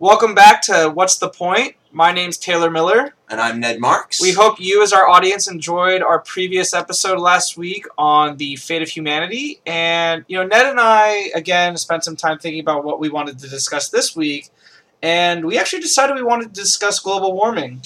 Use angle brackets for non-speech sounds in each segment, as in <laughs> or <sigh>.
Welcome back to What's the Point? My name's Taylor Miller. And I'm Ned Marks. We hope you, as our audience, enjoyed our previous episode last week on the fate of humanity. And, you know, Ned and I, again, spent some time thinking about what we wanted to discuss this week. And we actually decided we wanted to discuss global warming.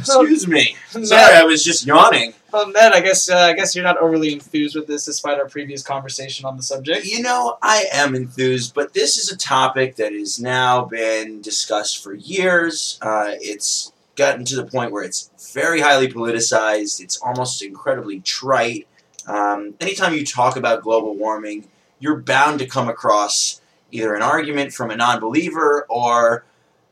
Excuse me. Sorry, I was just yawning. Well, Ned, I guess uh, I guess you're not overly enthused with this, despite our previous conversation on the subject. You know, I am enthused, but this is a topic that has now been discussed for years. Uh, it's gotten to the point where it's very highly politicized. It's almost incredibly trite. Um, anytime you talk about global warming, you're bound to come across either an argument from a non-believer or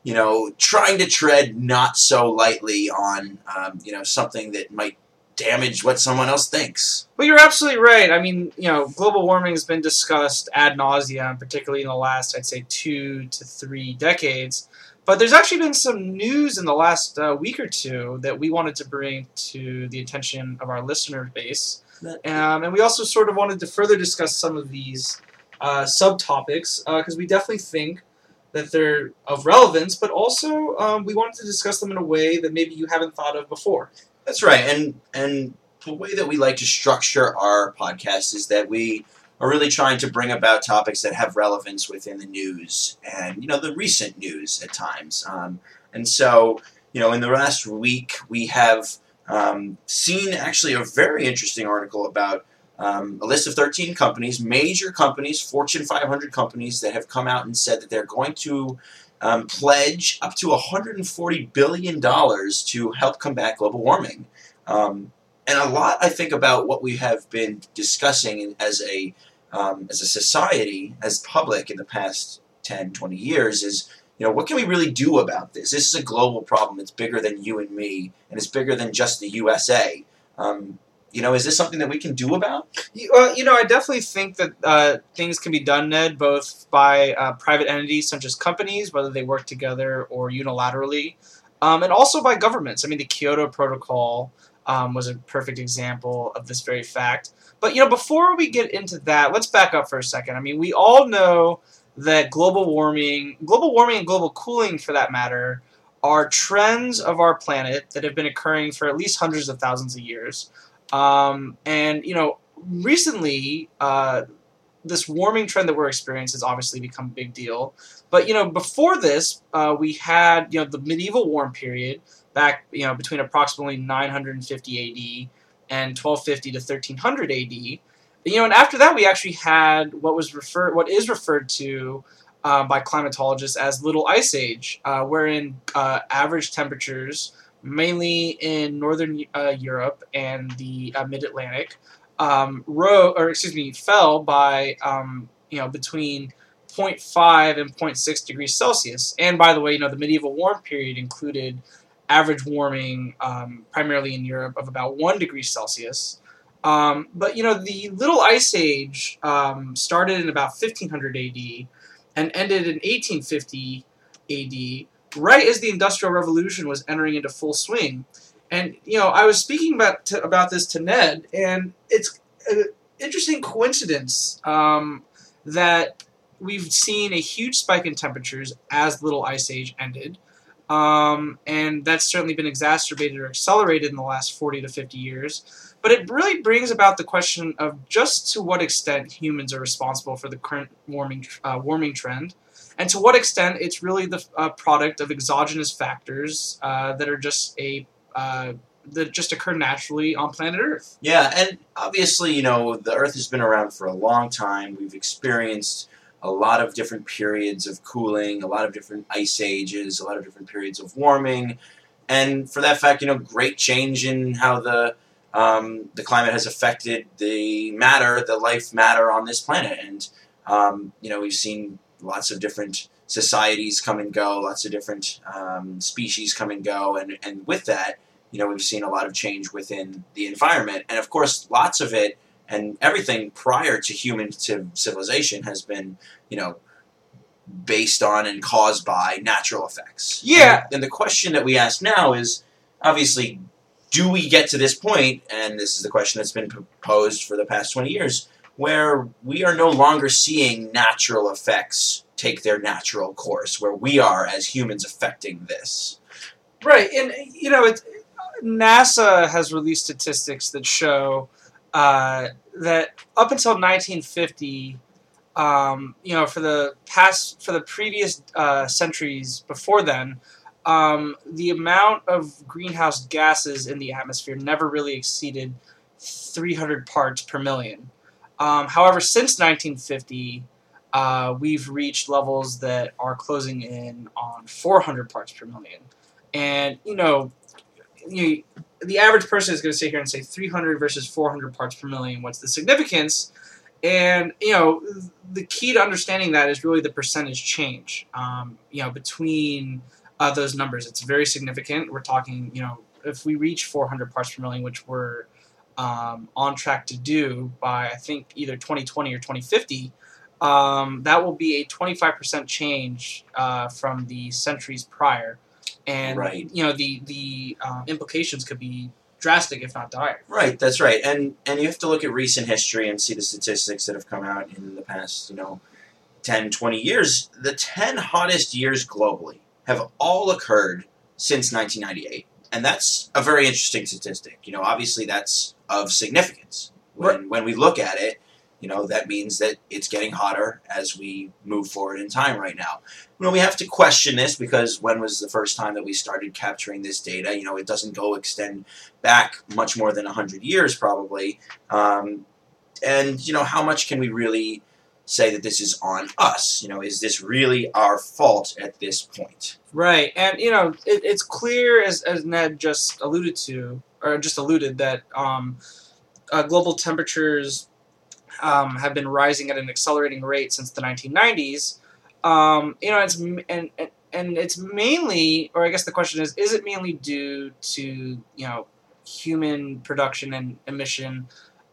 you know, trying to tread not so lightly on, um, you know, something that might damage what someone else thinks. Well, you're absolutely right. I mean, you know, global warming has been discussed ad nauseum, particularly in the last, I'd say, two to three decades. But there's actually been some news in the last uh, week or two that we wanted to bring to the attention of our listener base. Um, and we also sort of wanted to further discuss some of these uh, subtopics because uh, we definitely think that they're of relevance, but also um, we wanted to discuss them in a way that maybe you haven't thought of before. That's right, and and the way that we like to structure our podcast is that we are really trying to bring about topics that have relevance within the news and you know the recent news at times. Um, and so you know in the last week we have um, seen actually a very interesting article about um, a list of 13 companies, major companies, Fortune 500 companies that have come out and said that they're going to um, pledge up to $140 billion to help combat global warming. Um, and a lot, I think, about what we have been discussing as a, um, as a society, as public in the past 10, 20 years is, you know, what can we really do about this? This is a global problem. It's bigger than you and me, and it's bigger than just the USA. Um, you know, is this something that we can do about? Well, you know, I definitely think that uh, things can be done, Ned, both by uh, private entities such as companies, whether they work together or unilaterally, um, and also by governments. I mean, the Kyoto Protocol um, was a perfect example of this very fact. But, you know, before we get into that, let's back up for a second. I mean, we all know that global warming, global warming and global cooling, for that matter, are trends of our planet that have been occurring for at least hundreds of thousands of years. Um, and you know, recently, uh, this warming trend that we're experiencing has obviously become a big deal. But you know, before this, uh, we had you know the medieval warm period back you know between approximately 950 AD and 1250 to 1300 AD. You know, and after that, we actually had what was referred, what is referred to uh, by climatologists as Little Ice Age, uh, wherein uh, average temperatures mainly in northern uh, Europe and the uh, Mid Atlantic, um, or excuse me, fell by um, you know between 0.5 and 0.6 degrees Celsius. And by the way, you know the medieval warm period included average warming um, primarily in Europe of about one degree Celsius. Um, but you know the Little Ice Age um, started in about 1500 AD and ended in 1850 AD right as the Industrial Revolution was entering into full swing. And you know, I was speaking about to, about this to Ned, and it's an interesting coincidence um, that we've seen a huge spike in temperatures as the Little Ice Age ended, um, and that's certainly been exacerbated or accelerated in the last 40 to 50 years. But it really brings about the question of just to what extent humans are responsible for the current warming uh, warming trend and to what extent it's really the uh, product of exogenous factors uh, that are just a uh, that just occur naturally on planet Earth. Yeah, and obviously, you know, the Earth has been around for a long time. We've experienced a lot of different periods of cooling, a lot of different ice ages, a lot of different periods of warming, and for that fact, you know, great change in how the um, the climate has affected the matter, the life matter on this planet, and um, you know, we've seen lots of different societies come and go, lots of different um, species come and go, and, and with that, you know, we've seen a lot of change within the environment, and of course, lots of it and everything prior to human to civilization has been, you know, based on and caused by natural effects. Yeah. And, and the question that we ask now is, obviously, do we get to this point? And this is the question that's been posed for the past twenty years where we are no longer seeing natural effects take their natural course, where we are as humans affecting this. Right, and you know, it, NASA has released statistics that show uh, that up until 1950, um, you know, for the past for the previous uh, centuries before then, um, the amount of greenhouse gases in the atmosphere never really exceeded 300 parts per million. Um, however, since 1950, uh, we've reached levels that are closing in on 400 parts per million. And you know, you, the average person is going to sit here and say 300 versus 400 parts per million. What's the significance? And you know, the key to understanding that is really the percentage change. Um, you know, between uh, those numbers, it's very significant. We're talking, you know, if we reach 400 parts per million, which we're um, on track to do by I think either 2020 or 2050, um, that will be a 25% change uh, from the centuries prior, and Right. you know the the um, implications could be drastic if not dire. Right, that's right. And and you have to look at recent history and see the statistics that have come out in the past, you know, 10, 20 years. The 10 hottest years globally have all occurred since 1998. And that's a very interesting statistic. You know, obviously that's of significance. When when we look at it, you know, that means that it's getting hotter as we move forward in time right now. You know, we have to question this because when was the first time that we started capturing this data? You know, it doesn't go extend back much more than 100 years probably um, and you know how much can we really say that this is on us you know is this really our fault at this point Right, and you know it, it's clear as as Ned just alluded to, or just alluded that um, uh, global temperatures um, have been rising at an accelerating rate since the 1990s. Um, you know, it's and, and and it's mainly, or I guess the question is, is it mainly due to you know human production and emission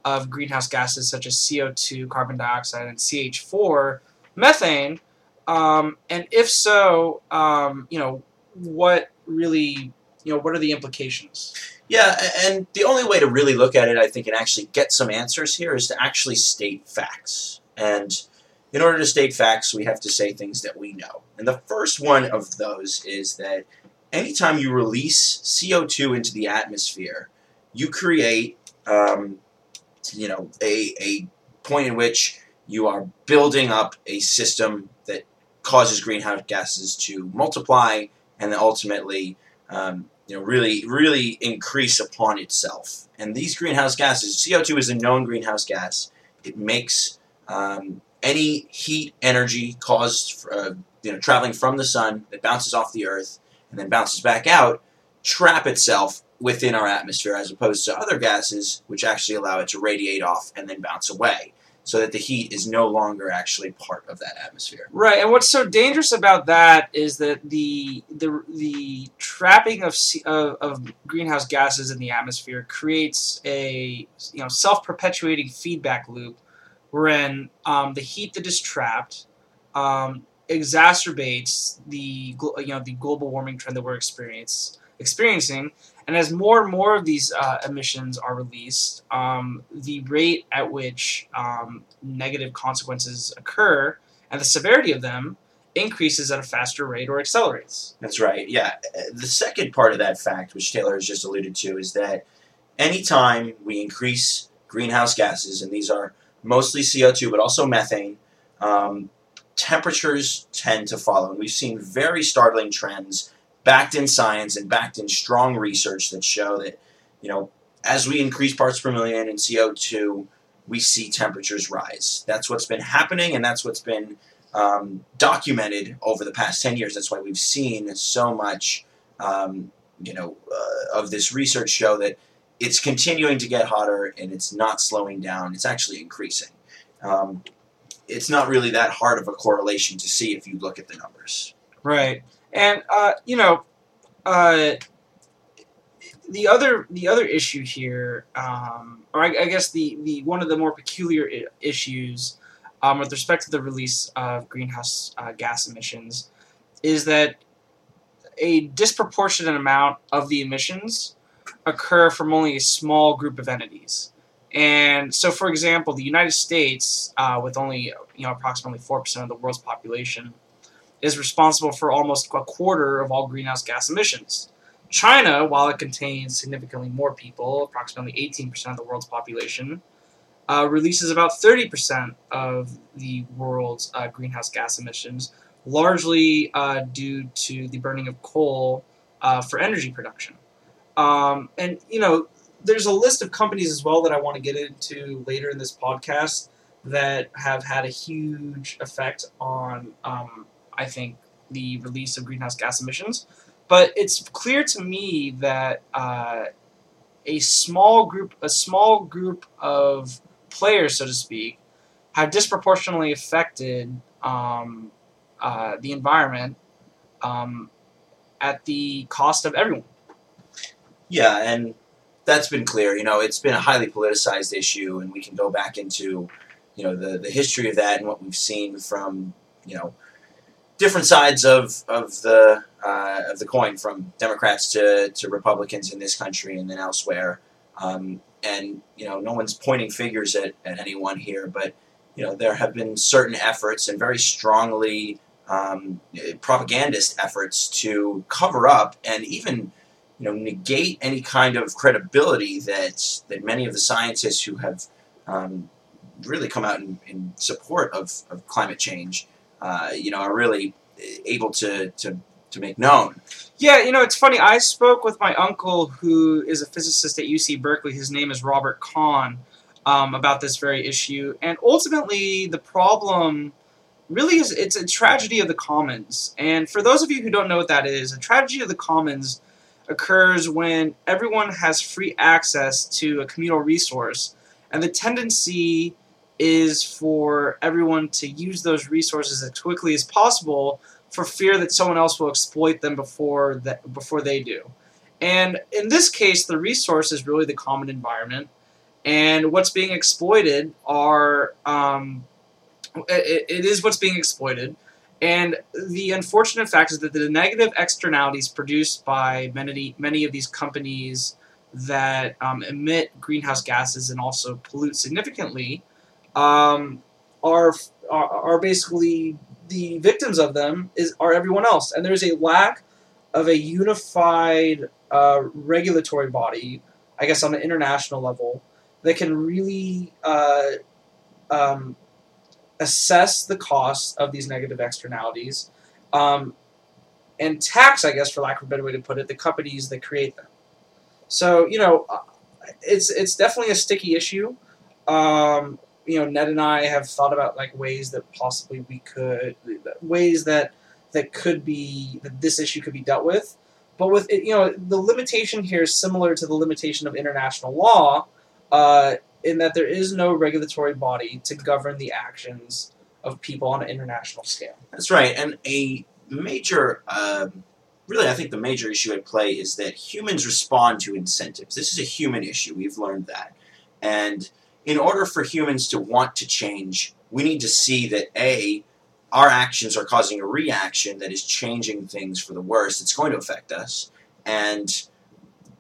of greenhouse gases such as CO2, carbon dioxide, and CH4, methane? Um, and if so, um, you know, what really, you know, what are the implications? yeah and the only way to really look at it i think and actually get some answers here is to actually state facts and in order to state facts we have to say things that we know and the first one of those is that anytime you release co2 into the atmosphere you create um, you know a, a point in which you are building up a system that causes greenhouse gases to multiply and then ultimately um, you know really really increase upon itself. And these greenhouse gases co2 is a known greenhouse gas. It makes um, any heat energy caused uh, you know traveling from the sun that bounces off the earth and then bounces back out trap itself within our atmosphere as opposed to other gases which actually allow it to radiate off and then bounce away so that the heat is no longer actually part of that atmosphere Right, and what's so dangerous about that is that the the the trapping of of, of greenhouse gases in the atmosphere creates a you know self perpetuating feedback loop, wherein um, the heat that is trapped um, exacerbates the you know the global warming trend that we're experience experiencing. And as more and more of these uh, emissions are released, um, the rate at which um, negative consequences occur and the severity of them increases at a faster rate or accelerates. That's right. Yeah. The second part of that fact, which Taylor has just alluded to, is that anytime we increase greenhouse gases, and these are mostly CO2, but also methane, um, temperatures tend to follow. And we've seen very startling trends backed in science and backed in strong research that show that, you know, as we increase parts per million in CO2, we see temperatures rise. That's what's been happening, and that's what's been um, documented over the past 10 years. That's why we've seen so much, um, you know, uh, of this research show that it's continuing to get hotter and it's not slowing down. It's actually increasing. Um, it's not really that hard of a correlation to see if you look at the numbers. Right, and uh, you know, uh, the other the other issue here, um, or I, I guess the, the one of the more peculiar issues um, with respect to the release of greenhouse uh, gas emissions, is that a disproportionate amount of the emissions occur from only a small group of entities. And so, for example, the United States, uh, with only you know approximately four percent of the world's population, is responsible for almost a quarter of all greenhouse gas emissions. China, while it contains significantly more people, approximately 18% of the world's population, uh, releases about 30% of the world's uh, greenhouse gas emissions, largely uh, due to the burning of coal uh, for energy production. Um, and, you know, there's a list of companies as well that I want to get into later in this podcast that have had a huge effect on, um, I think, the release of greenhouse gas emissions. But it's clear to me that uh, a small group, a small group of players, so to speak, have disproportionately affected um, uh, the environment um, at the cost of everyone. Yeah, and that's been clear. You know, it's been a highly politicized issue, and we can go back into, you know, the, the history of that and what we've seen from, you know, different sides of, of the uh, of the coin, from Democrats to, to Republicans in this country and then elsewhere. Um, and you know, no one's pointing fingers at, at anyone here, but you know, there have been certain efforts and very strongly um, propagandist efforts to cover up and even you know negate any kind of credibility that that many of the scientists who have um, really come out in, in support of, of climate change uh, you know are really able to, to to make known. Yeah, you know, it's funny. I spoke with my uncle, who is a physicist at UC Berkeley. His name is Robert Kahn, um, about this very issue. And ultimately, the problem really is it's a tragedy of the commons. And for those of you who don't know what that is, a tragedy of the commons occurs when everyone has free access to a communal resource, and the tendency is for everyone to use those resources as quickly as possible for fear that someone else will exploit them before that before they do. And in this case, the resource is really the common environment, and what's being exploited are um, it, it is what's being exploited. And the unfortunate fact is that the negative externalities produced by many many of these companies that um, emit greenhouse gases and also pollute significantly um, are, are are basically the victims of them is are everyone else, and there's a lack of a unified uh, regulatory body, I guess on an international level, that can really uh, um, assess the costs of these negative externalities, um, and tax, I guess, for lack of a better way to put it, the companies that create them. So you know, uh, it's it's definitely a sticky issue. Um, you know, Ned and I have thought about like ways that possibly we could, ways that that could be that this issue could be dealt with. But with it, you know, the limitation here is similar to the limitation of international law, uh, in that there is no regulatory body to govern the actions of people on an international scale. That's right, and a major, um, really, I think the major issue at play is that humans respond to incentives. This is a human issue. We've learned that, and in order for humans to want to change, we need to see that A, our actions are causing a reaction that is changing things for the worse. It's going to affect us. And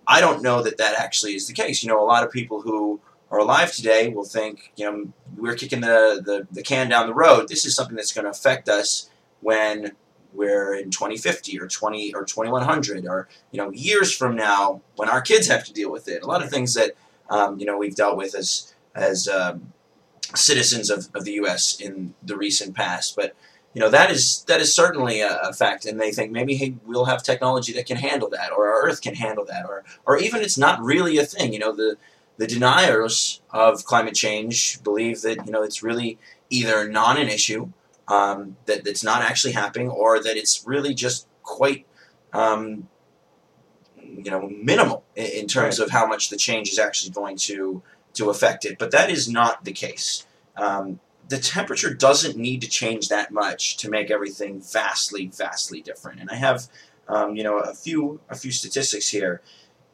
I don't know that that actually is the case. You know, a lot of people who are alive today will think, you know, we're kicking the, the, the can down the road. This is something that's going to affect us when we're in 2050 or 20 or 2100 or, you know, years from now when our kids have to deal with it. A lot of things that, um, you know, we've dealt with as as um, citizens of, of the U.S. in the recent past. But you know that is that is certainly a, a, fact, and they think maybe hey we'll have technology that can handle that, or our Earth can handle that, or or even it's not really a thing. You know the the deniers of climate change believe that you know it's really either not an issue, um, that that's not actually happening, or that it's really just quite um, you know minimal in, in terms right. of how much the change is actually going to to affect it, but that is not the case. Um, the temperature doesn't need to change that much to make everything vastly, vastly different. And I have, um, you know, a few a few statistics here.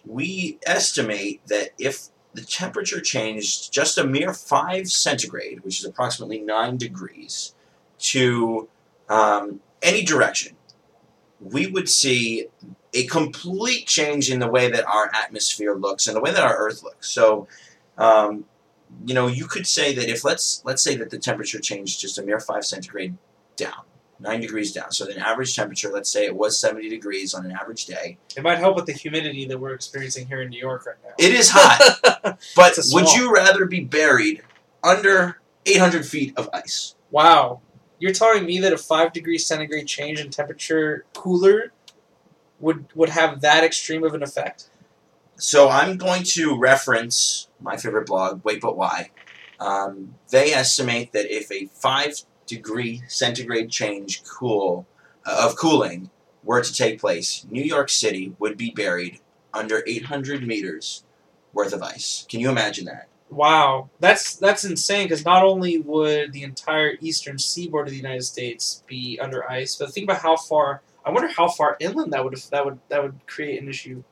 We estimate that if the temperature changed just a mere five centigrade, which is approximately nine degrees, to um, any direction, we would see a complete change in the way that our atmosphere looks and the way that our Earth looks. So um, you know, you could say that if let's let's say that the temperature changed just a mere five centigrade down, nine degrees down. So the average temperature, let's say it was seventy degrees on an average day. It might help with the humidity that we're experiencing here in New York right now. It is hot, <laughs> but would you rather be buried under eight hundred feet of ice? wow. You're telling me that a five degree centigrade change in temperature cooler would would have that extreme of an effect? So I'm going to reference my favorite blog, Wait But Why. Um, they estimate that if a five degree centigrade change cool uh, of cooling were to take place, New York City would be buried under 800 meters worth of ice. Can you imagine that? Wow, that's that's insane. Because not only would the entire eastern seaboard of the United States be under ice, but think about how far. I wonder how far inland that would that would that would create an issue.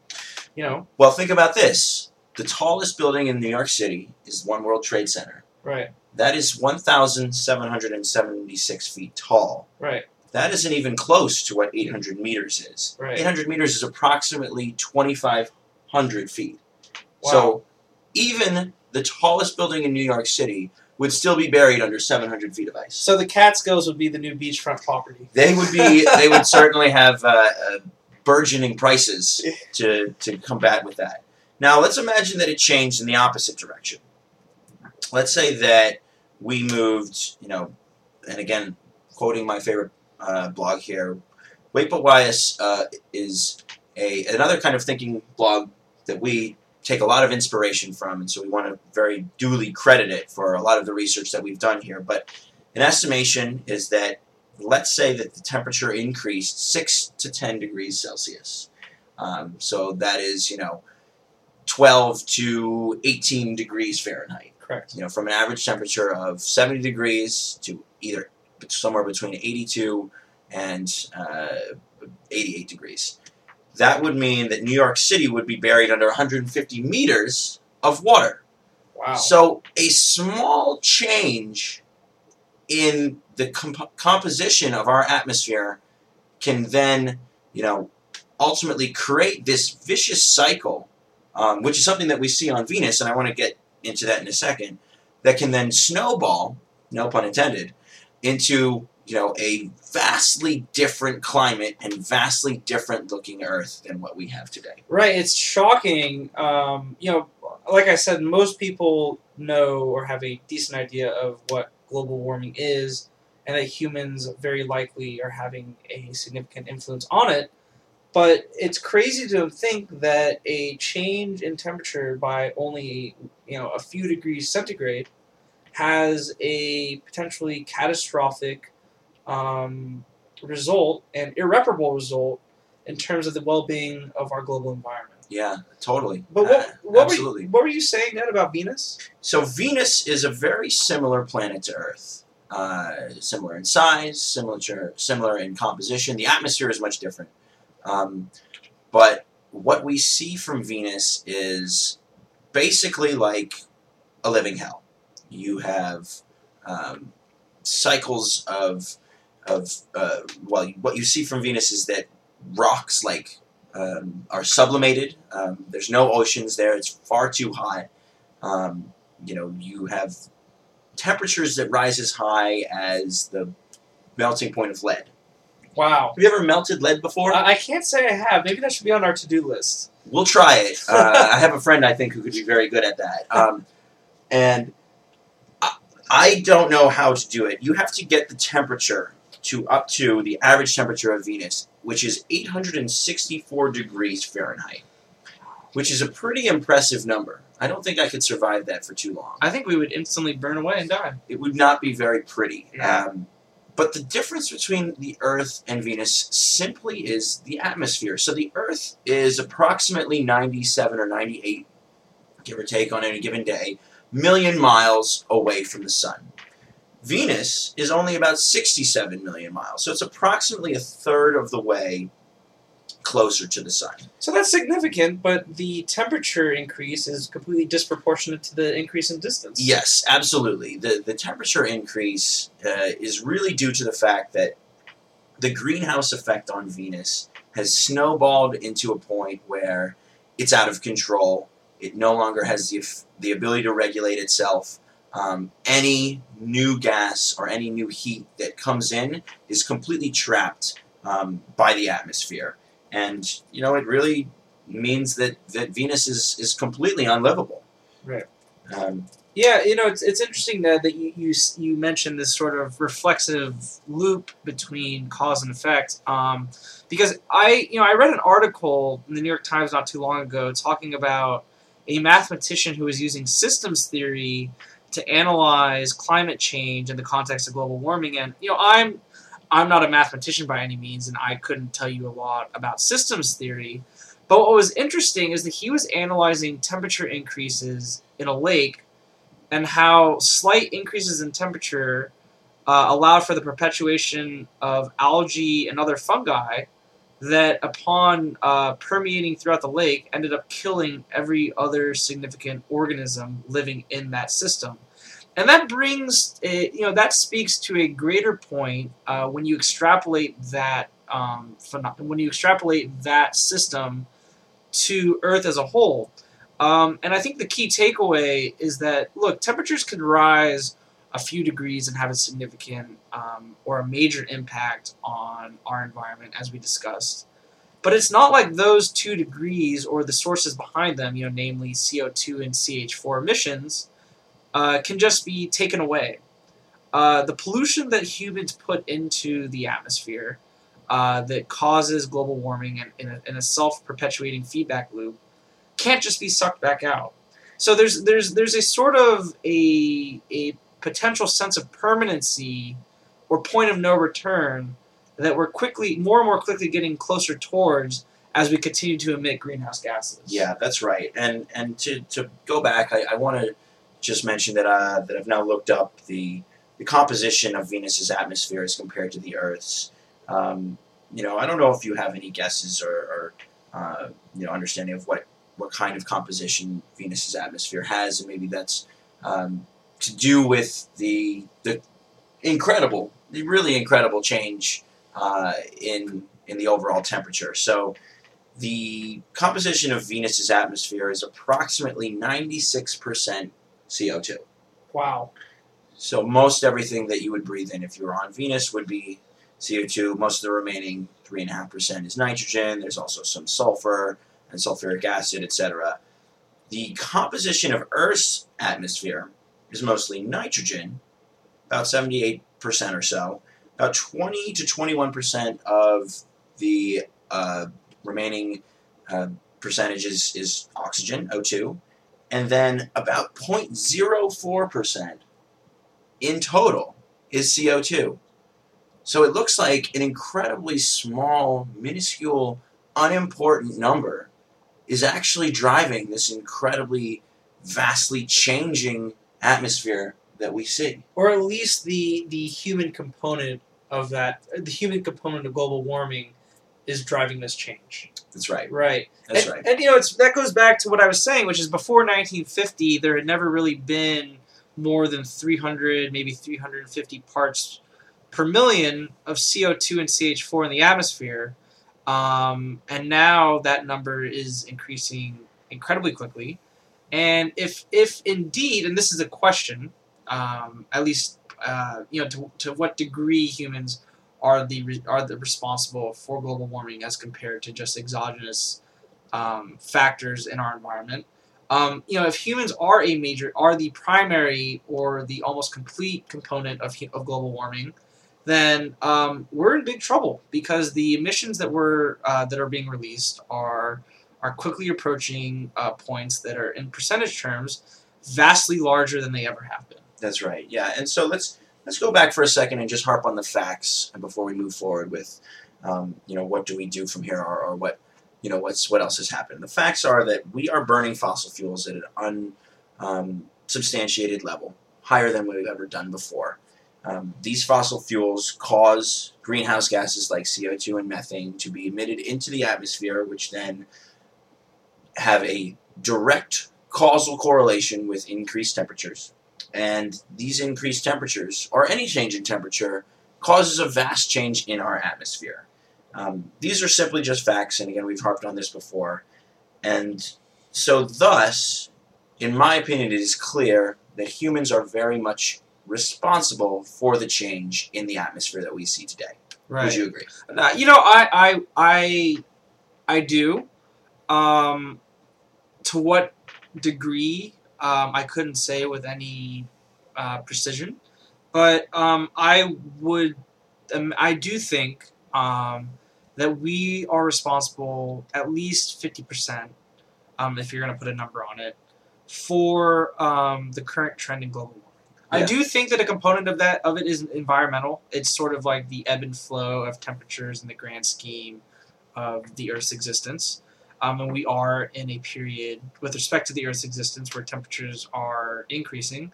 You know, Well, think about this. The tallest building in New York City is One World Trade Center. right, That is 1,776 feet tall. right, That isn't even close to what 800 meters is. Right. 800 meters is approximately 2,500 feet. Wow. So even the tallest building in New York City would still be buried under 700 feet of ice. So the Catskills would be the new beachfront property. They would be. they would <laughs> certainly have uh, uh, burgeoning prices <laughs> to to combat with that. Now let's imagine that it changed in the opposite direction. Let's say that we moved, you know, and again, quoting my favorite uh, blog here, Wait But Why uh, is a another kind of thinking blog that we take a lot of inspiration from, and so we want to very duly credit it for a lot of the research that we've done here. But an estimation is that let's say that the temperature increased six to ten degrees Celsius. Um, so that is, you know, twelve to eighteen degrees Fahrenheit Correct. you know, from an average temperature of 70 degrees to either somewhere between 82 and uh, 88 degrees. That would mean that New York City would be buried under 150 meters of water. Wow. So a small change in the comp- composition of our atmosphere can then, you know, ultimately create this vicious cycle, um, which is something that we see on Venus, and I want to get into that in a second, that can then snowball, no pun intended, into you know a vastly different climate and vastly different looking Earth than what we have today. Right, it's shocking. Um, you know, like I said, most people know or have a decent idea of what global warming is, and that humans very likely are having a significant influence on it. But it's crazy to think that a change in temperature by only you know a few degrees centigrade has a potentially catastrophic um, result and irreparable result in terms of the well-being of our global environment. Yeah, totally. But what, Uh, what, were you, what were you saying, then about Venus? So Venus is a very similar planet to Earth. Uh, similar in size, similar similar in composition. The atmosphere is much different. Um, but what we see from Venus is basically like a living hell. You have um, cycles of of uh, well, what you see from Venus is that rocks like um, are sublimated. Um, there's no oceans there. It's far too hot. Um, you know, you have temperatures that rise as high as the melting point of lead. Wow. Have you ever melted lead before? I, I can't say I have. Maybe that should be on our to-do list. We'll try it. <laughs> Uh, I have a friend I think who could be very good at that. Um, and I, I don't know how to do it. You have to get the temperature to up to the average temperature of Venus, which is 864 degrees Fahrenheit, which is a pretty impressive number. I don't think I could survive that for too long. I think we would instantly burn away and die. It would not be very pretty. Yeah. Um, but the difference between the Earth and Venus simply is the atmosphere. So the Earth is approximately 97 or 98, give or take on any given day, million miles away from the Sun. Venus is only about 67 million miles. So it's approximately a third of the way closer to the Sun. So that's significant, but the temperature increase is completely disproportionate to the increase in distance. Yes, absolutely. The the temperature increase uh, is really due to the fact that the greenhouse effect on Venus has snowballed into a point where it's out of control, It no longer has the, the ability to regulate itself. Um, any new gas or any new heat that comes in is completely trapped um, by the atmosphere. And, you know, it really means that, that Venus is, is completely unlivable. Right. Um, Yeah, you know, it's, it's interesting that, that you, you you mentioned this sort of reflexive loop between cause and effect. Um, because I, you know, I read an article in the New York Times not too long ago talking about a mathematician who was using systems theory to analyze climate change in the context of global warming. And you know, I'm I'm not a mathematician by any means, and I couldn't tell you a lot about systems theory. But what was interesting is that he was analyzing temperature increases in a lake and how slight increases in temperature uh, allowed for the perpetuation of algae and other fungi that, upon uh, permeating throughout the lake, ended up killing every other significant organism living in that system. And that brings, a, you know, that speaks to a greater point uh, when you extrapolate that um, when you extrapolate that system to Earth as a whole. Um, and I think the key takeaway is that look, temperatures can rise a few degrees and have a significant um, or a major impact on our environment, as we discussed. But it's not like those two degrees or the sources behind them, you know, namely CO2 and CH4 emissions, uh, can just be taken away. Uh, the pollution that humans put into the atmosphere uh, that causes global warming and in a, in a self-perpetuating feedback loop can't just be sucked back out. So there's there's there's a sort of a a potential sense of permanency or point of no return that we're quickly more and more quickly getting closer towards as we continue to emit greenhouse gases. Yeah, that's right. And and to, to go back, I, I want to just mention that uh, that I've now looked up the the composition of Venus's atmosphere as compared to the Earth's. Um, you know, I don't know if you have any guesses or, or uh, you know understanding of what what kind of composition Venus's atmosphere has, and maybe that's um, to do with the the incredible, the really incredible change uh, in in the overall temperature. So the composition of Venus's atmosphere is approximately 96% CO2. Wow. So most everything that you would breathe in if you were on Venus would be CO2. Most of the remaining 3.5% is nitrogen. There's also some sulfur and sulfuric acid, etc. The composition of Earth's atmosphere is mostly nitrogen, about 78% or so. About 20 to 21% of the uh, remaining uh, percentage is, is oxygen, O2, and then about 0.04% in total is CO2. So it looks like an incredibly small, minuscule, unimportant number is actually driving this incredibly, vastly changing atmosphere that we see. Or at least the the human component of that the human component of global warming is driving this change. That's right. Right. That's and, right. And you know, it's that goes back to what I was saying, which is before 1950, there had never really been more than 300, maybe 350 parts per million of CO2 and CH4 in the atmosphere, um, and now that number is increasing incredibly quickly. And if if indeed, and this is a question, um, at least uh, you know, to, to what degree humans are the re- are the responsible for global warming as compared to just exogenous um, factors in our environment. Um, you know, if humans are a major, are the primary or the almost complete component of, of global warming, then um, we're in big trouble because the emissions that were uh, that are being released are are quickly approaching uh, points that are, in percentage terms, vastly larger than they ever have been. That's right. Yeah, and so let's let's go back for a second and just harp on the facts, and before we move forward with, um, you know, what do we do from here, or, or what, you know, what's what else has happened. The facts are that we are burning fossil fuels at an unsubstantiated level, higher than we've ever done before. Um, these fossil fuels cause greenhouse gases like CO2 and methane to be emitted into the atmosphere, which then have a direct causal correlation with increased temperatures. And these increased temperatures, or any change in temperature, causes a vast change in our atmosphere. Um, these are simply just facts, and again, we've harped on this before. And so, thus, in my opinion, it is clear that humans are very much responsible for the change in the atmosphere that we see today. Would you agree? Uh, you know, I, I, I, I do. Um, to what degree, um, I couldn't say with any uh, precision, but um, I would, um, I do think um, that we are responsible at least fifty percent, um, if you're going to put a number on it, for um, the current trend in global warming. I do think that a component of that of it is environmental. It's sort of like the ebb and flow of temperatures in the grand scheme of the Earth's existence. Um, and we are in a period with respect to the Earth's existence where temperatures are increasing.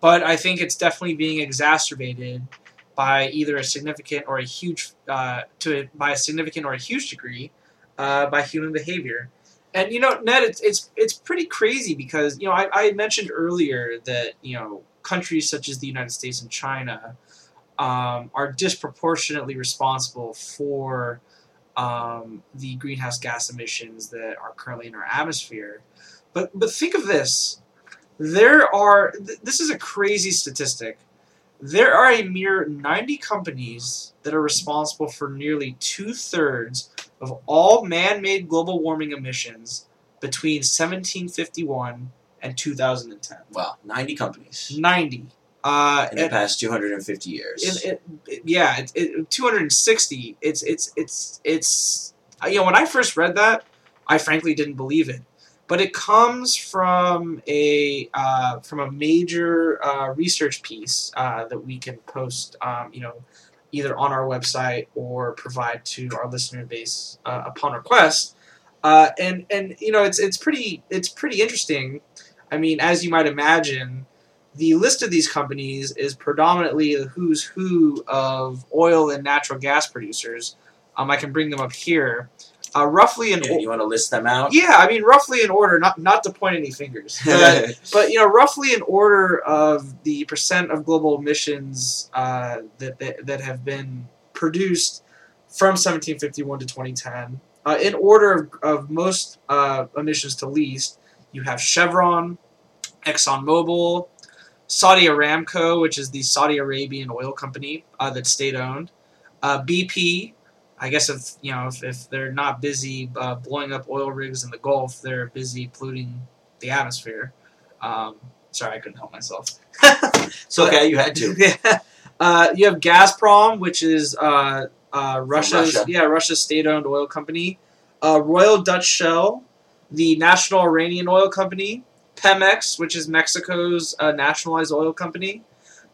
But I think it's definitely being exacerbated by either a significant or a huge uh, to by a significant or a huge degree uh, by human behavior. And you know, Ned, it's it's it's pretty crazy because you know I, I mentioned earlier that you know countries such as the United States and China um, are disproportionately responsible for um, the greenhouse gas emissions that are currently in our atmosphere. But but think of this: there are th- this is a crazy statistic. There are a mere 90 companies that are responsible for nearly two thirds of all man made global warming emissions between 1751 and 2010. Wow, 90 companies 90. Uh, in the and- past 250 years. it, it, yeah, it, it, 260. It's it's it's it's you know when I first read that, I frankly didn't believe it, but it comes from a uh, from a major uh, research piece uh, that we can post, um, you know, either on our website or provide to our listener base uh, upon request. Uh, and and you know it's it's pretty it's pretty interesting. I mean, as you might imagine, the list of these companies is predominantly the who's who of oil and natural gas producers. Um, I can bring them up here. Uh, roughly in Yeah, you want to list them out? yeah, I mean roughly in order, not not to point any fingers, <laughs> but, but you know roughly in order of the percent of global emissions uh, that, that that have been produced from 1751 to 2010. Uh, in order of, of most uh, emissions to least, you have Chevron, ExxonMobil, Saudi Aramco, which is the Saudi Arabian oil company uh, that's state owned, uh, BP. I guess if you know if, if they're not busy uh, blowing up oil rigs in the Gulf, they're busy polluting the atmosphere. Um, sorry, I couldn't help myself. <laughs> It's okay, you had to. <laughs> yeah. Uh, you have Gazprom, which is uh, uh, Russia's Russia. yeah Russia's state-owned oil company. Uh, Royal Dutch Shell, the national Iranian oil company. Pemex, which is Mexico's uh, nationalized oil company.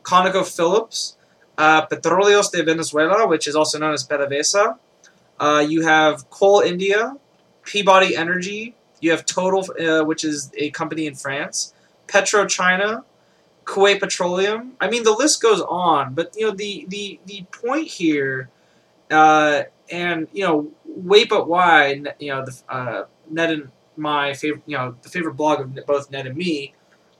ConocoPhillips, uh, Petróleos de Venezuela, which is also known as PDVSA. Uh, you have Coal India, Peabody Energy. You have Total, uh, which is a company in France. Petro China, Kuwait Petroleum. I mean, the list goes on, but you know the the the point here, uh, and you know, wait but why, you know, the uh, Ned and my favorite, you know, the favorite blog of both Ned and me,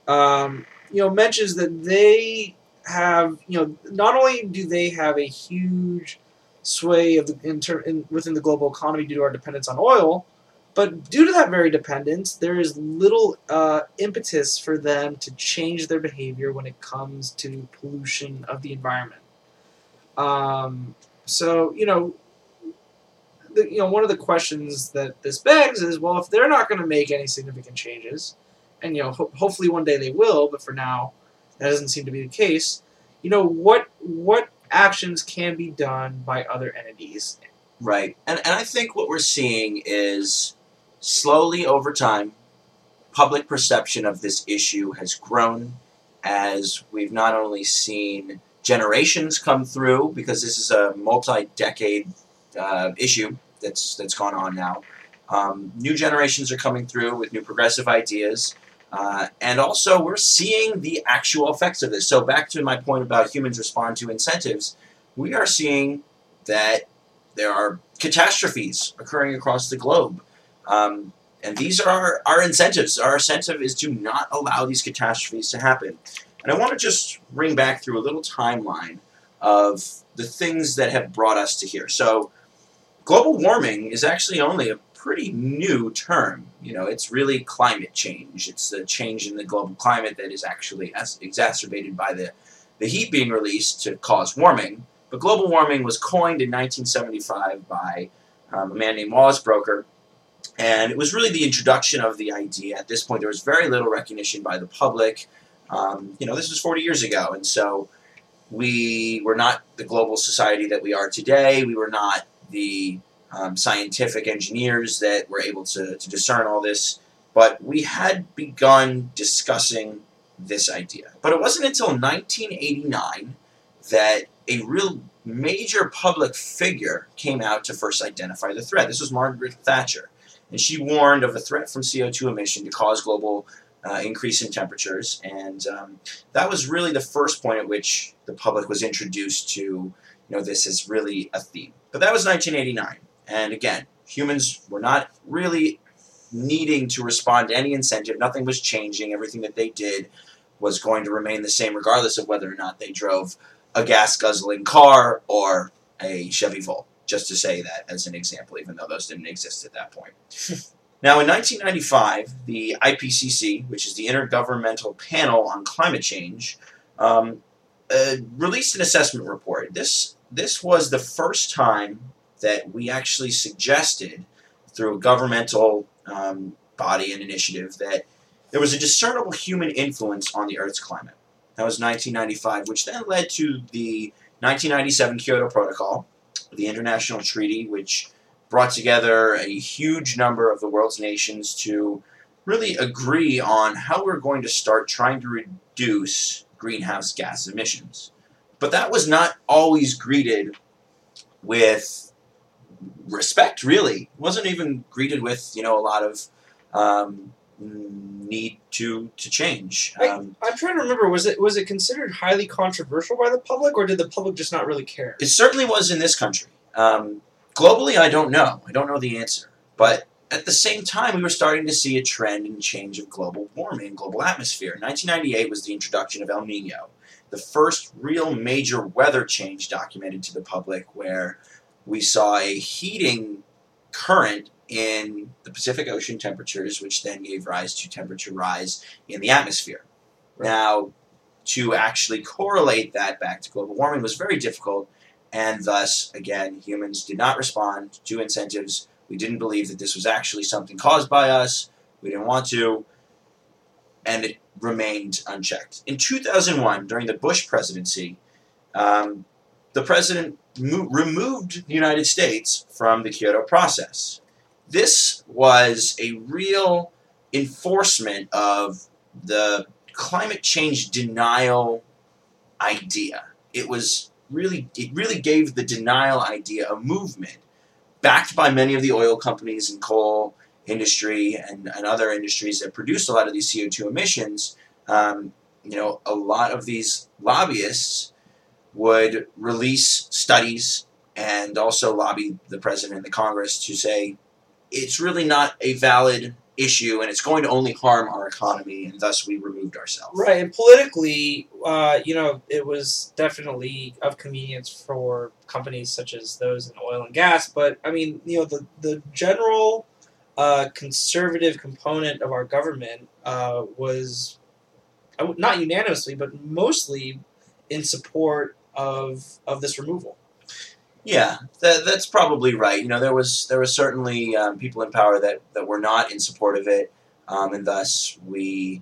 um, you know, mentions that they have, you know, not only do they have a huge sway of the, in, ter- in within the global economy due to our dependence on oil, but due to that very dependence, there is little uh, impetus for them to change their behavior when it comes to pollution of the environment. Um, so you know, the, you know, one of the questions that this begs is, well, if they're not going to make any significant changes, and you know, ho- hopefully one day they will, but for now, that doesn't seem to be the case. You know, what what actions can be done by other entities? Right. And, and I think what we're seeing is slowly over time, public perception of this issue has grown as we've not only seen generations come through, because this is a multi decade uh, issue that's, that's gone on now. Um, new generations are coming through with new progressive ideas. Uh, and also, we're seeing the actual effects of this. So, back to my point about humans respond to incentives, we are seeing that there are catastrophes occurring across the globe. Um, and these are our, our incentives. Our incentive is to not allow these catastrophes to happen. And I want to just ring back through a little timeline of the things that have brought us to here. So, global warming is actually only a pretty new term. You know, it's really climate change. It's the change in the global climate that is actually exacerbated by the, the heat being released to cause warming. But global warming was coined in 1975 by um, a man named Wallace Broecker, and it was really the introduction of the idea. At this point, there was very little recognition by the public. Um, you know, this was 40 years ago, and so we were not the global society that we are today. We were not the um, scientific engineers that were able to, to discern all this, but we had begun discussing this idea. But it wasn't until 1989 that a real major public figure came out to first identify the threat. This was Margaret Thatcher, and she warned of a threat from CO2 emission to cause global uh, increase in temperatures, and um, that was really the first point at which the public was introduced to, you know, this is really a theme. But that was 1989, and again, humans were not really needing to respond to any incentive. Nothing was changing. Everything that they did was going to remain the same, regardless of whether or not they drove a gas guzzling car or a Chevy Volt. Just to say that as an example, even though those didn't exist at that point. <laughs> Now, in 1995, the IPCC, which is the Intergovernmental Panel on Climate Change, um, uh, released an assessment report. This this was the first time that we actually suggested, through a governmental um, body and initiative, that there was a discernible human influence on the Earth's climate. That was 1995, which then led to the 1997 Kyoto Protocol, the international treaty which brought together a huge number of the world's nations to really agree on how we're going to start trying to reduce greenhouse gas emissions. But that was not always greeted with respect, really. It wasn't even greeted with, you know, a lot of um, need to to change. Um, I'm trying to remember. Was it was it considered highly controversial by the public, or did the public just not really care? it certainly was in this country. Um, globally, I don't know. I don't know the answer. But at the same time, we were starting to see a trend and change of global warming, global atmosphere. 1998 was the introduction of El Nino, the first real major weather change documented to the public, where we saw a heating current in the Pacific Ocean temperatures, which then gave rise to temperature rise in the atmosphere. Right. Now, to actually correlate that back to global warming was very difficult, and thus, again, humans did not respond to incentives. We didn't believe that this was actually something caused by us. We didn't want to, and it remained unchecked. In 2001, during the Bush presidency, um, the president mo- removed the United States from the Kyoto process. This was a real enforcement of the climate change denial idea. It was really it really gave the denial idea a movement backed by many of the oil companies and coal industry and, and other industries that produce a lot of these CO2 emissions. Um, you know, a lot of these lobbyists would release studies and also lobby the president and the Congress to say it's really not a valid issue and it's going to only harm our economy and thus we removed ourselves. Right, and politically, uh, you know, it was definitely of convenience for companies such as those in oil and gas. But I mean, you know, the the general uh, conservative component of our government uh, was not unanimously, but mostly in support of of this removal. Yeah, that, that's probably right. You know, there was there was certainly um, people in power that, that were not in support of it, um, and thus we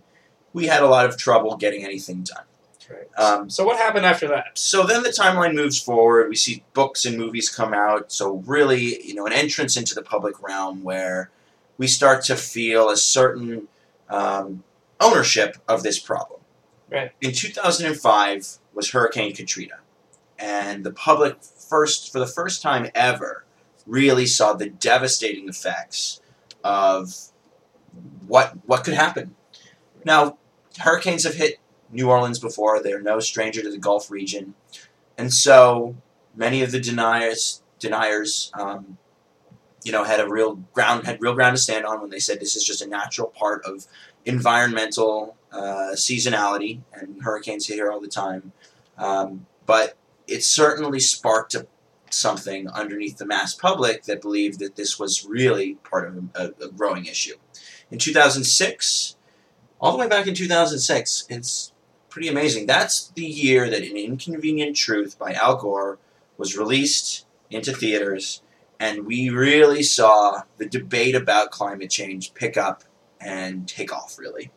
we had a lot of trouble getting anything done. Right. Um, so what happened after that? so then the timeline moves forward. We see books and movies come out. So really, you know, an entrance into the public realm where we start to feel a certain um, ownership of this problem. Right. In 2005 was Hurricane Katrina, and the public first, for the first time ever, really saw the devastating effects of what what could happen. Now, hurricanes have hit New Orleans before; they're no stranger to the Gulf region, and so many of the deniers deniers, um, you know, had a real ground had real ground to stand on when they said this is just a natural part of environmental uh, seasonality, and hurricanes hit here all the time. Um, but it certainly sparked a something underneath the mass public that believed that this was really part of a, a growing issue. In 2006, all the way back in 2006, it's pretty amazing. That's the year that An Inconvenient Truth by Al Gore was released into theaters, and we really saw the debate about climate change pick up and take off, really.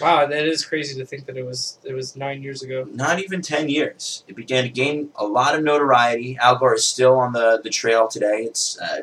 Wow, that is crazy to think that it was it was nine years ago. Not even 10 years. It began to gain a lot of notoriety. Al Gore is still on the, the trail today. It's uh,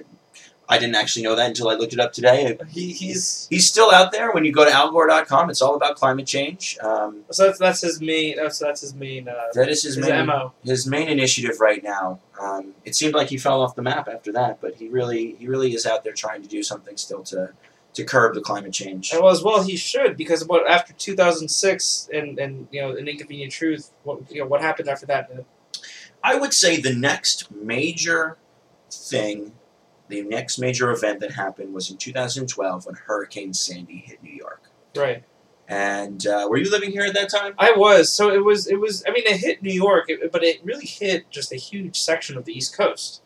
I didn't actually know that until I looked it up today. He, he's He's still out there. When you go to algore.com, it's all about climate change. Um, so that's, that's his main that's that's his main uh, that is his his main, mo. his main initiative right now. Um, it seemed like he fell off the map after that, but he really he really is out there trying to do something still to to curb the climate change. And well, as well, he should because what after 2006 and and you know an inconvenient truth, what you know what happened after that? I would say the next major thing, the next major event that happened was in 2012 when Hurricane Sandy hit New York. Right. And uh, were you living here at that time? I was so it was it was I mean it hit New York, it, but it really hit just a huge section of the East Coast.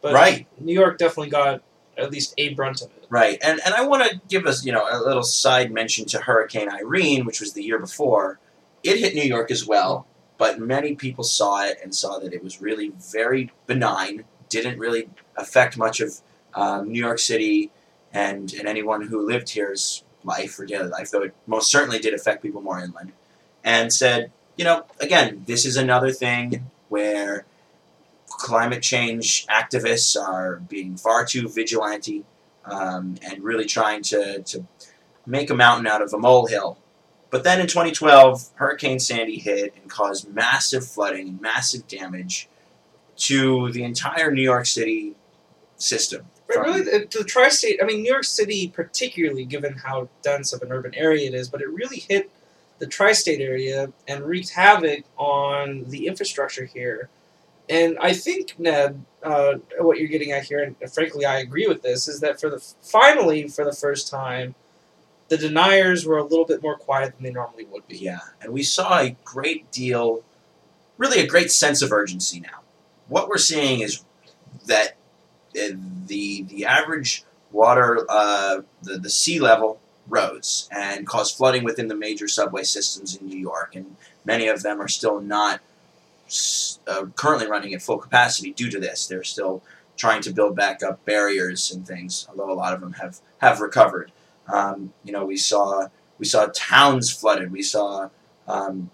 But Right. New York definitely got at least a brunt of it. Right, and and I want to give us you know a little side mention to Hurricane Irene, which was the year before. It hit New York as well, but many people saw it and saw that it was really very benign. Didn't really affect much of um, New York City and and anyone who lived here's life or daily life, though it most certainly did affect people more inland. And said, you know, again, this is another thing where climate change activists are being far too vigilante um, and really trying to, to make a mountain out of a molehill. But then in 2012, Hurricane Sandy hit and caused massive flooding and massive damage to the entire New York City system. But really, the, the tri-state. I mean, New York City, particularly given how dense of an urban area it is, but it really hit the tri-state area and wreaked havoc on the infrastructure here. And I think Ned, uh, what you're getting at here, and frankly, I agree with this, is that for the finally for the first time, the deniers were a little bit more quiet than they normally would be. Yeah, and we saw a great deal, really a great sense of urgency now. What we're seeing is that the the average water, uh, the the sea level rose and caused flooding within the major subway systems in New York, and many of them are still not uh, currently running at full capacity due to this. They're still trying to build back up barriers and things, although a lot of them have have recovered. Um, you know, we saw we saw towns flooded. We saw um,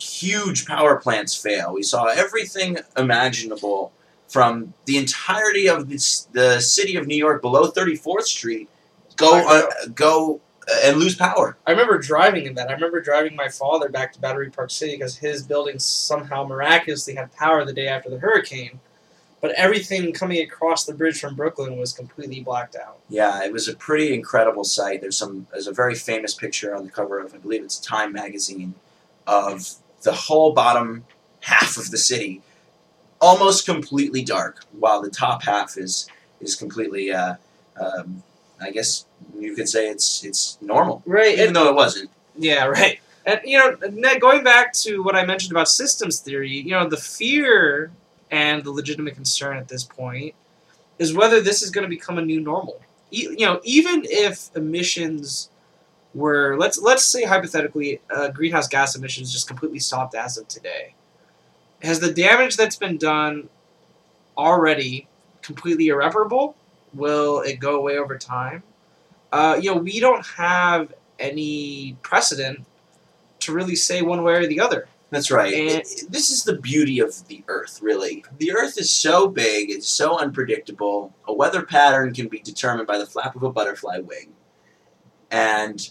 huge power plants fail. We saw everything imaginable from the entirety of this, the city of New York below 34th Street go uh, go uh, and lose power. I remember driving in that. I remember driving my father back to Battery Park City because his building somehow miraculously had power the day after the hurricane. But everything coming across the bridge from Brooklyn was completely blacked out. Yeah, it was a pretty incredible sight. There's some there's a very famous picture on the cover of I believe it's Time magazine of the whole bottom half of the city almost completely dark, while the top half is is completely. Uh, um, I guess you could say it's it's normal, Right. even though it wasn't. Yeah, <laughs> right. And you know, going back to what I mentioned about systems theory, you know, the fear and the legitimate concern at this point is whether this is going to become a new normal. E- you know, even if emissions were let's let's say hypothetically uh, greenhouse gas emissions just completely stopped as of today, has the damage that's been done already completely irreparable? Will it go away over time? Uh, you know, we don't have any precedent to really say one way or the other. That's right. It- this is the beauty of the Earth, really. The Earth is so big, it's so unpredictable. A weather pattern can be determined by the flap of a butterfly wing. And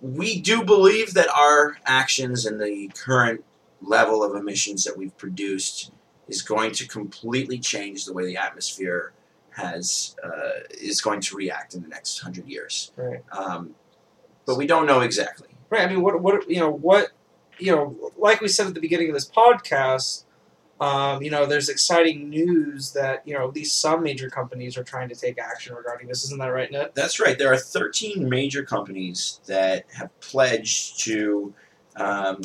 we do believe that our actions and the current level of emissions that we've produced is going to completely change the way the atmosphere has uh, is going to react in the next hundred years. Right. Um, but we don't know exactly. Right. I mean, what what you know what you know, like we said at the beginning of this podcast, um, you know, there's exciting news that you know at least some major companies are trying to take action regarding this. Isn't that right, Ned? That's right. There are 13 major companies that have pledged to um,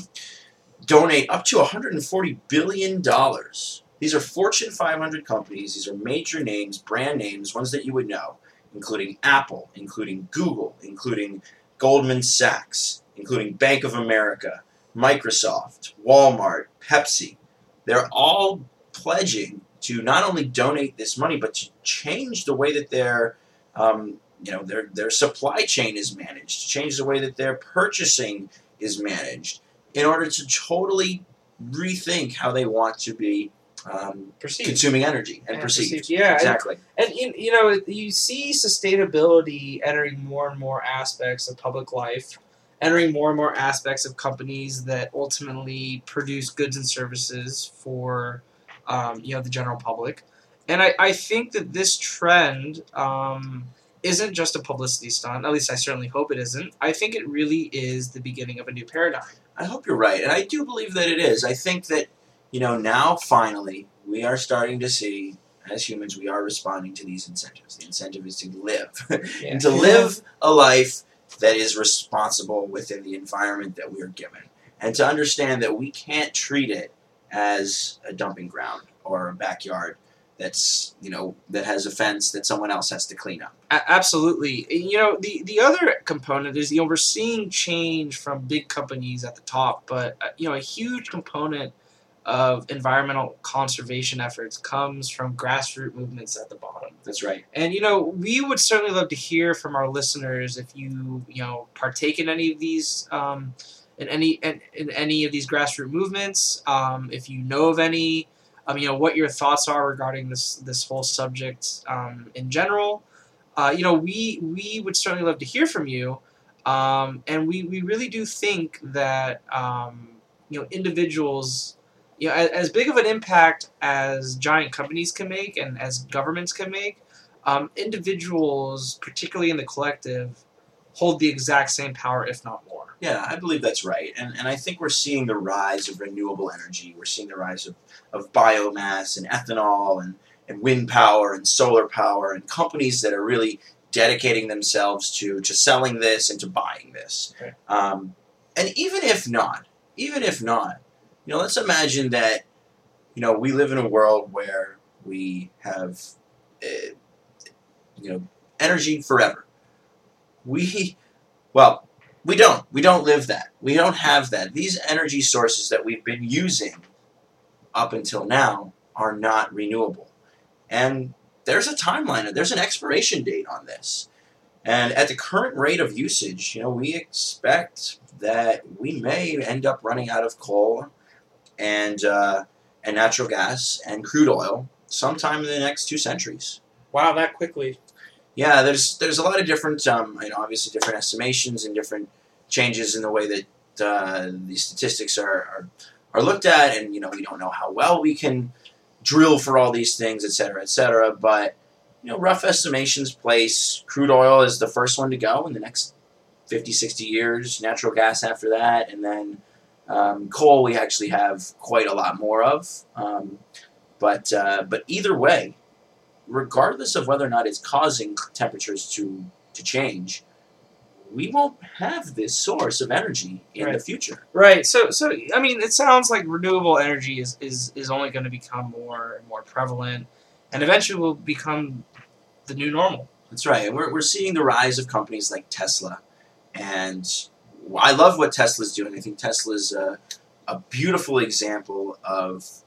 donate up to 140 billion dollars These are Fortune 500 companies. These are major names, brand names, ones that you would know, including Apple, including Google, including Goldman Sachs, including Bank of America, Microsoft, Walmart, Pepsi. They're all pledging to not only donate this money, but to change the way that their, um, you know, their their supply chain is managed, change the way that their purchasing is managed, in order to totally rethink how they want to be um, Perceived. consuming energy and Yeah, perceived. perceived. Yeah, exactly. And you, you know, you see sustainability entering more and more aspects of public life, entering more and more aspects of companies that ultimately produce goods and services for, um, you know, the general public. And I, I think that this trend um, isn't just a publicity stunt. At least I certainly hope it isn't. I think it really is the beginning of a new paradigm. I hope you're right, and I do believe that it is. I think that you know now finally we are starting to see. As humans, we are responding to these incentives. The incentive is to live, <laughs> and to live a life that is responsible within the environment that we are given, and to understand that we can't treat it as a dumping ground or a backyard that's you know that has a fence that someone else has to clean up. A- absolutely. You know, the the other component is you know we're seeing change from big companies at the top, but uh, you know a huge component of environmental conservation efforts comes from grassroots movements at the bottom. That's right. And you know, we would certainly love to hear from our listeners if you you know partake in any of these um, in any in, in any of these grassroots movements. Um, if you know of any, um, you know what your thoughts are regarding this this whole subject um, in general. Uh, you know, we we would certainly love to hear from you, um, and we, we really do think that um, you know individuals you know, as, as big of an impact as giant companies can make and as governments can make, um, individuals, particularly in the collective, hold the exact same power, if not more. Yeah, I believe that's right. And, and I think we're seeing the rise of renewable energy. We're seeing the rise of, of biomass and ethanol and, and wind power and solar power and companies that are really dedicating themselves to, to selling this and to buying this. Okay. Um, and even if not, even if not, you know, let's imagine that, you know, we live in a world where we have, uh, you know, energy forever. We, well, we don't. We don't live that. We don't have that. These energy sources that we've been using up until now are not renewable. And there's a timeline, there's an expiration date on this. And at the current rate of usage, you know, we expect that we may end up running out of coal and uh, and natural gas and crude oil sometime in the next two centuries. Wow, that quickly. Yeah, there's there's a lot of different, um, you know, obviously different estimations and different changes in the way that uh, these statistics are, are are looked at, and you know, we don't know how well we can drill for all these things, et cetera, et cetera. But you know, rough estimations place crude oil as the first one to go in the next 50, 60 years, natural gas after that, and then um, coal we actually have quite a lot more of. Um, but uh, but either way, regardless of whether or not it's causing temperatures to to change, we won't have this source of energy in the future. Right. So, so I mean, it sounds like renewable energy is, is, is only going to become more and more prevalent, and eventually will become the new normal. That's right. And we're, we're seeing the rise of companies like Tesla. And I love what Tesla's doing. I think Tesla's a, a beautiful example of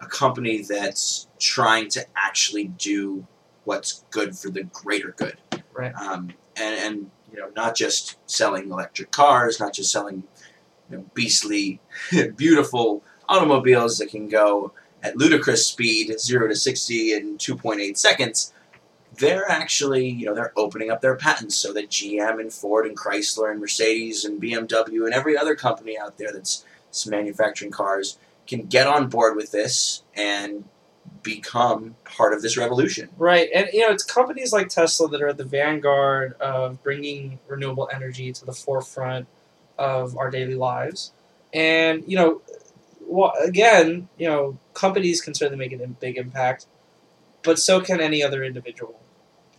a company that's trying to actually do what's good for the greater good. Right. Um, and, and, you know, not just selling electric cars, not just selling you know, beastly, <laughs> beautiful automobiles that can go at ludicrous speed, 0 to 60 in 2.8 seconds they're actually, you know, they're opening up their patents so that GM and Ford and Chrysler and Mercedes and BMW and every other company out there that's, that's manufacturing cars can get on board with this and become part of this revolution. Right, and you know, it's companies like Tesla that are at the vanguard of bringing renewable energy to the forefront of our daily lives. And you know, well, again, you know, companies can certainly make a big impact, but so can any other individual.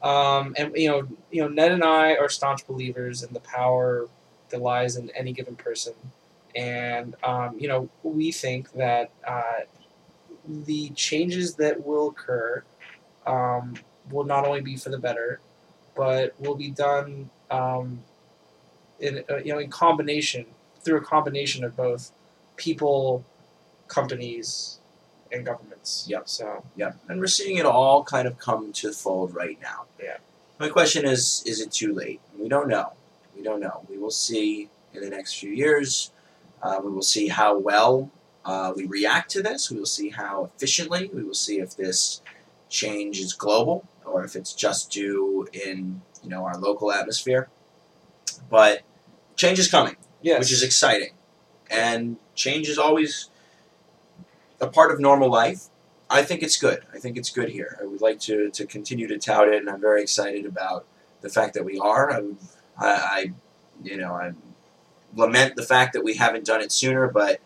Um, and you know, you know, Ned and I are staunch believers in the power that lies in any given person, and um, you know, we think that uh, the changes that will occur um, will not only be for the better, but will be done um, in uh, you know in combination through a combination of both people, companies, and governments. Yep. So Yep. And we're seeing it all kind of come to fold right now. Yeah. My question is is it too late? We don't know. We don't know. We will see in the next few years. Uh, we will see how well uh, we react to this. We will see how efficiently. We will see if this change is global or if it's just due in you know our local atmosphere. But change is coming yes, which is exciting. And change is always a part of normal life. I think it's good. I think it's good here. I would like to, to continue to tout it, and I'm very excited about the fact that we are. I, I, I you know, I lament the fact that we haven't done it sooner, but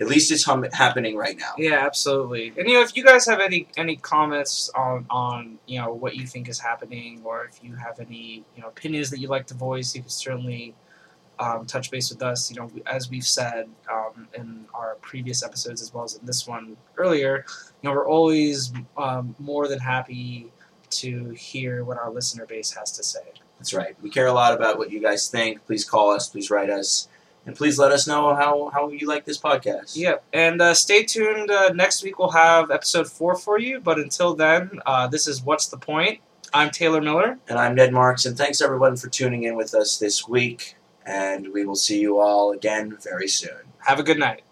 at least it's hum- happening right now. Yeah, absolutely. And you know, if you guys have any any comments on on you know what you think is happening, or if you have any you know opinions that you'd like to voice, you can certainly um, touch base with us. You know, as we've said um, in our previous episodes as well as in this one earlier, you know, we're always um, more than happy to hear what our listener base has to say. That's right. We care a lot about what you guys think. Please call us. Please write us. And please let us know how, how you like this podcast. Yeah, and uh, stay tuned. Uh, next week we'll have episode four for you. But until then, uh, this is what's the point. I'm Taylor Miller. And I'm Ned Marks, and thanks everyone for tuning in with us this week. And we will see you all again very soon. Have a good night.